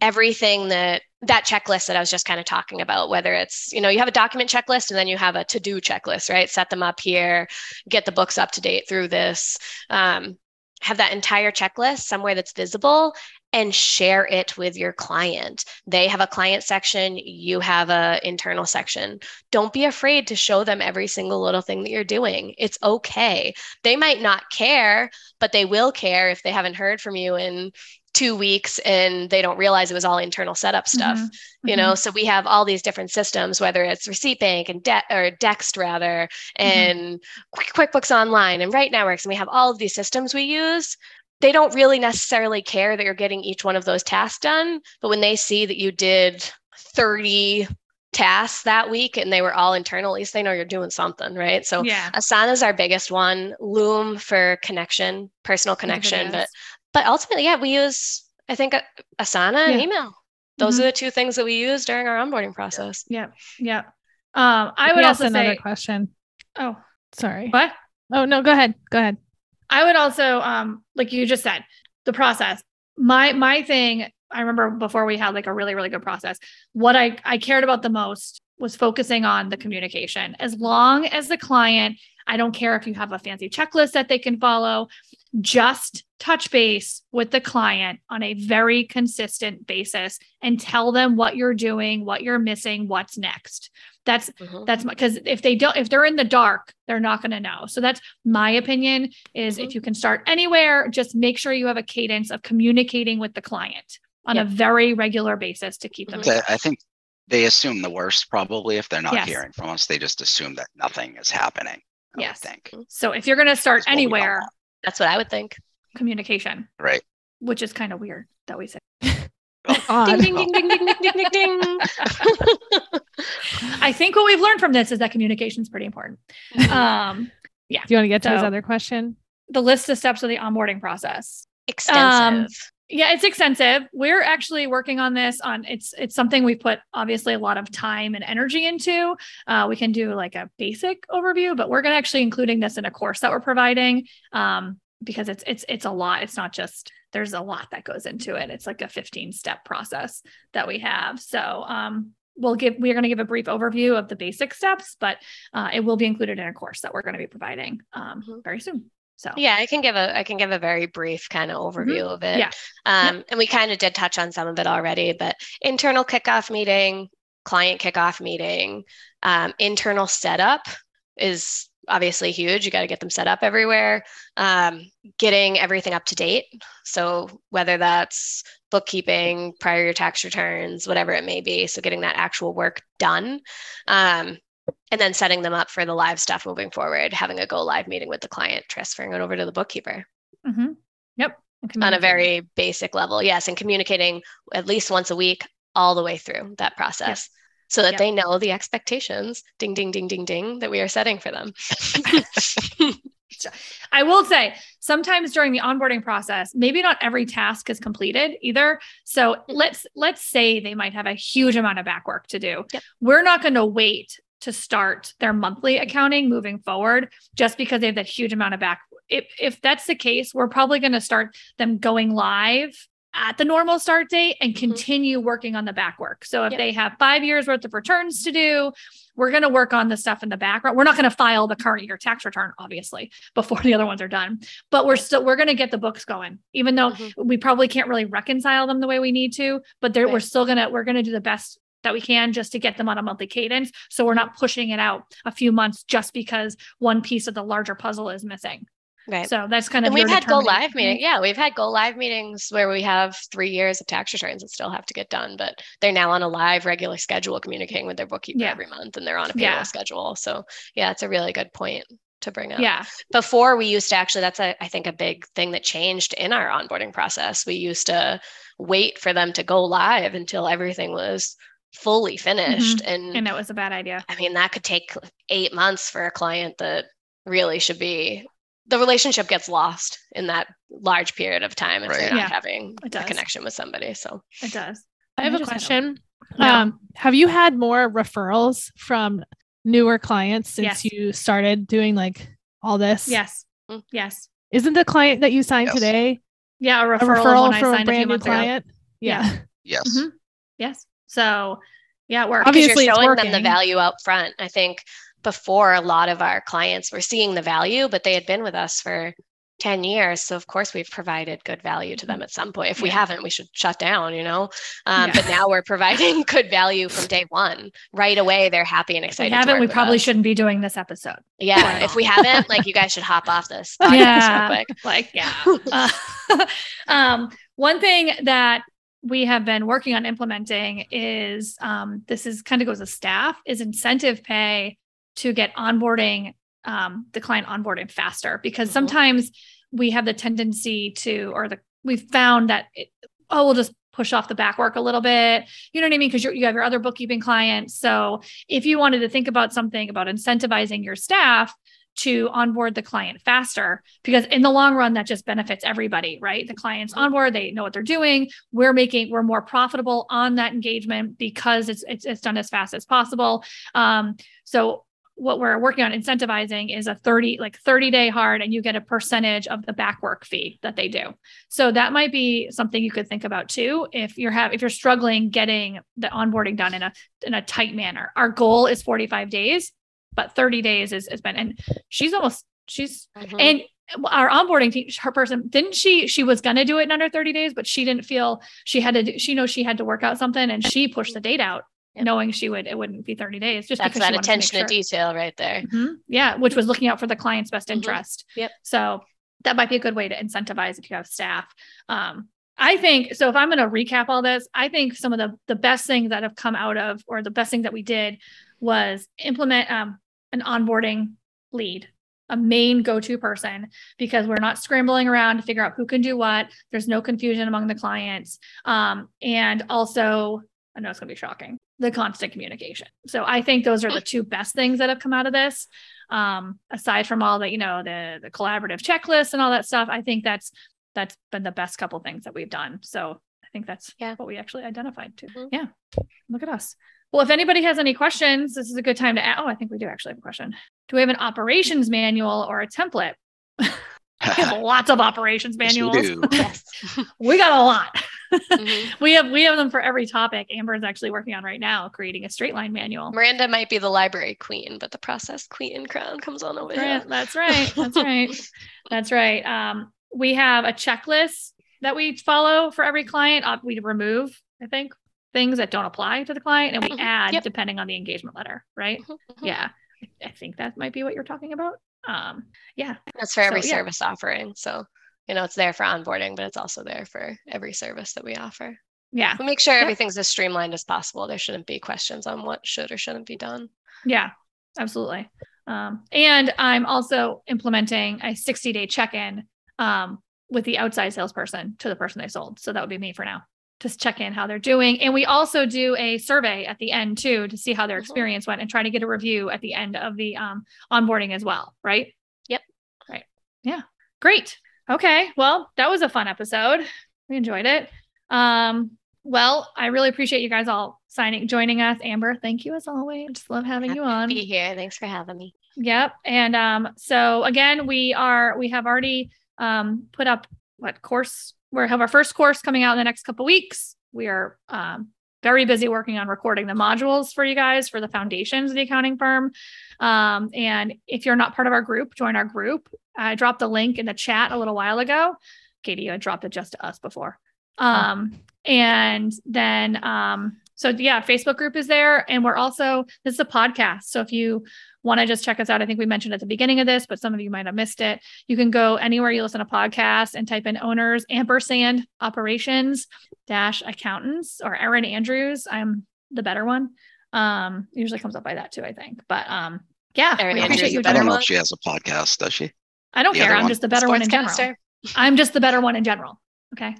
everything that that checklist that i was just kind of talking about whether it's you know you have a document checklist and then you have a to-do checklist right set them up here get the books up to date through this um, have that entire checklist somewhere that's visible and share it with your client. They have a client section, you have a internal section. Don't be afraid to show them every single little thing that you're doing. It's okay. They might not care, but they will care if they haven't heard from you in two weeks and they don't realize it was all internal setup stuff mm-hmm. you know mm-hmm. so we have all these different systems whether it's receipt bank and debt or dext rather mm-hmm. and mm-hmm. quickbooks online and right networks and we have all of these systems we use they don't really necessarily care that you're getting each one of those tasks done. But when they see that you did 30 tasks that week and they were all internal, at least they know you're doing something, right? So yeah. Asana is our biggest one. Loom for connection, personal connection. But but ultimately, yeah, we use I think Asana yeah. and email. Those mm-hmm. are the two things that we use during our onboarding process. Yeah. Yeah. Um, I would also another say, question. Oh, sorry. What? Oh no, go ahead. Go ahead. I would also, um, like you just said, the process. My my thing, I remember before we had like a really really good process. What I I cared about the most was focusing on the communication. As long as the client, I don't care if you have a fancy checklist that they can follow, just touch base with the client on a very consistent basis and tell them what you're doing, what you're missing, what's next. That's mm-hmm. that's because if they don't, if they're in the dark, they're not going to know. So that's my opinion. Is mm-hmm. if you can start anywhere, just make sure you have a cadence of communicating with the client on yep. a very regular basis to keep them. Mm-hmm. I think they assume the worst probably if they're not yes. hearing from us. They just assume that nothing is happening. I yes. think. So if you're going to start anywhere, that's what I would think. Communication. Right. Which is kind of weird that we say. Oh, ding, ding, ding, ding, ding, ding, ding, ding. I think what we've learned from this is that communication is pretty important. Mm-hmm. Um, yeah. Do you want to get to so, his other question? The list of steps of the onboarding process. Extensive. Um, yeah, it's extensive. We're actually working on this on it's it's something we put obviously a lot of time and energy into. Uh, we can do like a basic overview, but we're going to actually including this in a course that we're providing um, because it's it's it's a lot. It's not just there's a lot that goes into it. It's like a 15 step process that we have. So um, we'll give we're going to give a brief overview of the basic steps, but uh, it will be included in a course that we're going to be providing um, mm-hmm. very soon. So yeah, I can give a I can give a very brief kind of overview mm-hmm. of it. Yeah. Um, yep. and we kind of did touch on some of it already, but internal kickoff meeting, client kickoff meeting, um, internal setup is obviously huge. You got to get them set up everywhere. Um, getting everything up to date. So whether that's bookkeeping, prior year tax returns, whatever it may be. So getting that actual work done. Um, and then setting them up for the live stuff moving forward, having a go live meeting with the client, transferring it over to the bookkeeper. Mm-hmm. Yep. On a very basic level. Yes. And communicating at least once a week all the way through that process. So that yep. they know the expectations, ding, ding, ding, ding, ding, that we are setting for them. I will say sometimes during the onboarding process, maybe not every task is completed either. So mm. let's let's say they might have a huge amount of back work to do. Yep. We're not going to wait to start their monthly accounting moving forward just because they have that huge amount of back if if that's the case we're probably going to start them going live at the normal start date and mm-hmm. continue mm-hmm. working on the back work so if yep. they have 5 years worth of returns to do we're going to work on the stuff in the background we're not going to file the current year tax return obviously before the other ones are done but we're still we're going to get the books going even though mm-hmm. we probably can't really reconcile them the way we need to but right. we're still going to we're going to do the best that we can just to get them on a monthly cadence. So we're not pushing it out a few months just because one piece of the larger puzzle is missing. Right. So that's kind of and we've had go live meetings. Yeah, we've had go live meetings where we have three years of tax returns that still have to get done, but they're now on a live regular schedule communicating with their bookkeeper yeah. every month and they're on a payroll yeah. schedule. So yeah, it's a really good point to bring up. Yeah. Before we used to actually, that's a, I think a big thing that changed in our onboarding process. We used to wait for them to go live until everything was fully finished mm-hmm. and and it was a bad idea i mean that could take eight months for a client that really should be the relationship gets lost in that large period of time if right. they're not yeah, having a connection with somebody so. It does. I have a question. Um, have you had more referrals from newer clients since yes. you started doing like all this? Yes. Mm. yes. Isn't the client that you signed yes. today yeah a referral, a referral from a brand new client ago. yeah. Yes. Mm-hmm. yes. So yeah, we're obviously you're showing them the value up front. I think before a lot of our clients were seeing the value, but they had been with us for 10 years. So of course we've provided good value to them mm-hmm. at some point. If we yeah. haven't, we should shut down, you know? Um, yeah. But now we're providing good value from day one. Right away, they're happy and excited. If we haven't, we probably us. shouldn't be doing this episode. Yeah. if we haven't, like you guys should hop off this yeah. Like, yeah. uh, um, one thing that we have been working on implementing is um, this is kind of goes to staff is incentive pay to get onboarding um, the client onboarding faster because mm-hmm. sometimes we have the tendency to or the we've found that it, oh we'll just push off the back work a little bit. You know what i mean? Because you have your other bookkeeping clients. So if you wanted to think about something about incentivizing your staff to onboard the client faster because in the long run that just benefits everybody right? The clients on board they know what they're doing. We're making we're more profitable on that engagement because it's it's, it's done as fast as possible. Um, so what we're working on incentivizing is a 30 like 30 day hard and you get a percentage of the back work fee that they do. So that might be something you could think about too if you're have if you're struggling getting the onboarding done in a in a tight manner. Our goal is 45 days but 30 days is, has been, and she's almost, she's, mm-hmm. and our onboarding team, her person, didn't she, she was going to do it in under 30 days, but she didn't feel she had to do, she knows she had to work out something and she pushed the date out yep. knowing she would it wouldn't be 30 days just that's that attention to, detail right there mm-hmm. yeah which was looking out for the client's best mm-hmm. interest mm-hmm. yep so that might be a good way to incentivize if you have staff um, I think so. If I'm going to recap all this, I think some of the the best things that have come out of, or the best thing that we did, was implement um, an onboarding lead, a main go-to person, because we're not scrambling around to figure out who can do what. There's no confusion among the clients, um, and also I know it's going to be shocking the constant communication. So I think those are the two best things that have come out of this. Um, aside from all the, you know, the the collaborative checklist and all that stuff, I think that's that's been the best couple things that we've done. So I think that's yeah. what we actually identified too. Mm-hmm. Yeah. Look at us. Well, if anybody has any questions, this is a good time to add. Oh, I think we do actually have a question. Do we have an operations manual or a template? we have lots of operations manuals. Yes, we, yes. we got a lot. Mm-hmm. we have we have them for every topic. Amber is actually working on right now, creating a straight line manual. Miranda might be the library queen, but the process queen crown comes on over here. That's right. That's right. That's right. Um, we have a checklist that we follow for every client. Uh, we remove, I think, things that don't apply to the client and we mm-hmm. add yep. depending on the engagement letter, right? Mm-hmm. mm-hmm. Yeah. I think that might be what you're talking about. Um, yeah. That's for every so, service yeah. offering. So, you know, it's there for onboarding, but it's also there for every service that we offer. Yeah. We make sure yep. everything's as streamlined as possible. There shouldn't be questions on what should or shouldn't be done. Yeah, absolutely. Um, and I'm also implementing a 60 day check in um, with the outside salesperson to the person they sold. So that would be me for now. Just check in how they're doing. And we also do a survey at the end too to see how their mm-hmm. experience went and try to get a review at the end of the um, onboarding as well. Right. Yep. Right. Yeah. Great. Okay. Well, that was a fun episode. We enjoyed it. Um, well, I really appreciate you guys all signing, joining us. Amber, thank you as always. Just love having Happy you on. be here. Thanks for having me. Yep. And um, so again, we are we have already um, put up what course we have our first course coming out in the next couple weeks. We are um, very busy working on recording the modules for you guys for the foundations of the accounting firm. Um, and if you're not part of our group, join our group. I dropped the link in the chat a little while ago. Katie, I dropped it just to us before. Um, and then, um, so yeah, Facebook group is there. And we're also, this is a podcast. So if you want to just check us out, I think we mentioned at the beginning of this, but some of you might have missed it. You can go anywhere you listen to podcasts and type in owners ampersand operations dash accountants or Erin Andrews. I'm the better one. Um, usually comes up by that too, I think. But um, yeah, Erin Andrews. You I don't know if she has a podcast, does she? I don't the care. I'm one? just the better one in general. I'm just the better one in general. Okay.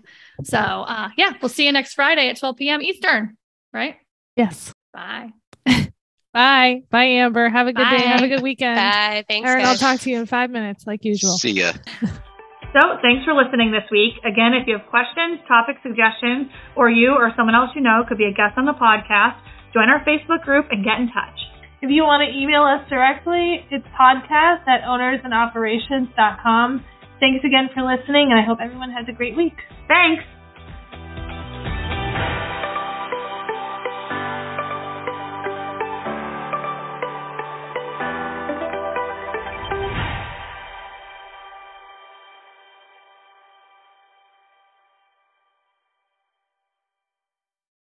So uh, yeah, we'll see you next Friday at 12 p.m. Eastern, right? Yes. Bye. Bye. Bye, Amber. Have a good Bye. day. Have a good weekend. Bye. Thanks. All right, I'll talk to you in five minutes, like usual. See ya. So, thanks for listening this week. Again, if you have questions, topic suggestions, or you or someone else you know could be a guest on the podcast, join our Facebook group and get in touch. If you want to email us directly, it's podcast at ownersandoperations.com. Thanks again for listening, and I hope everyone has a great week. Thanks.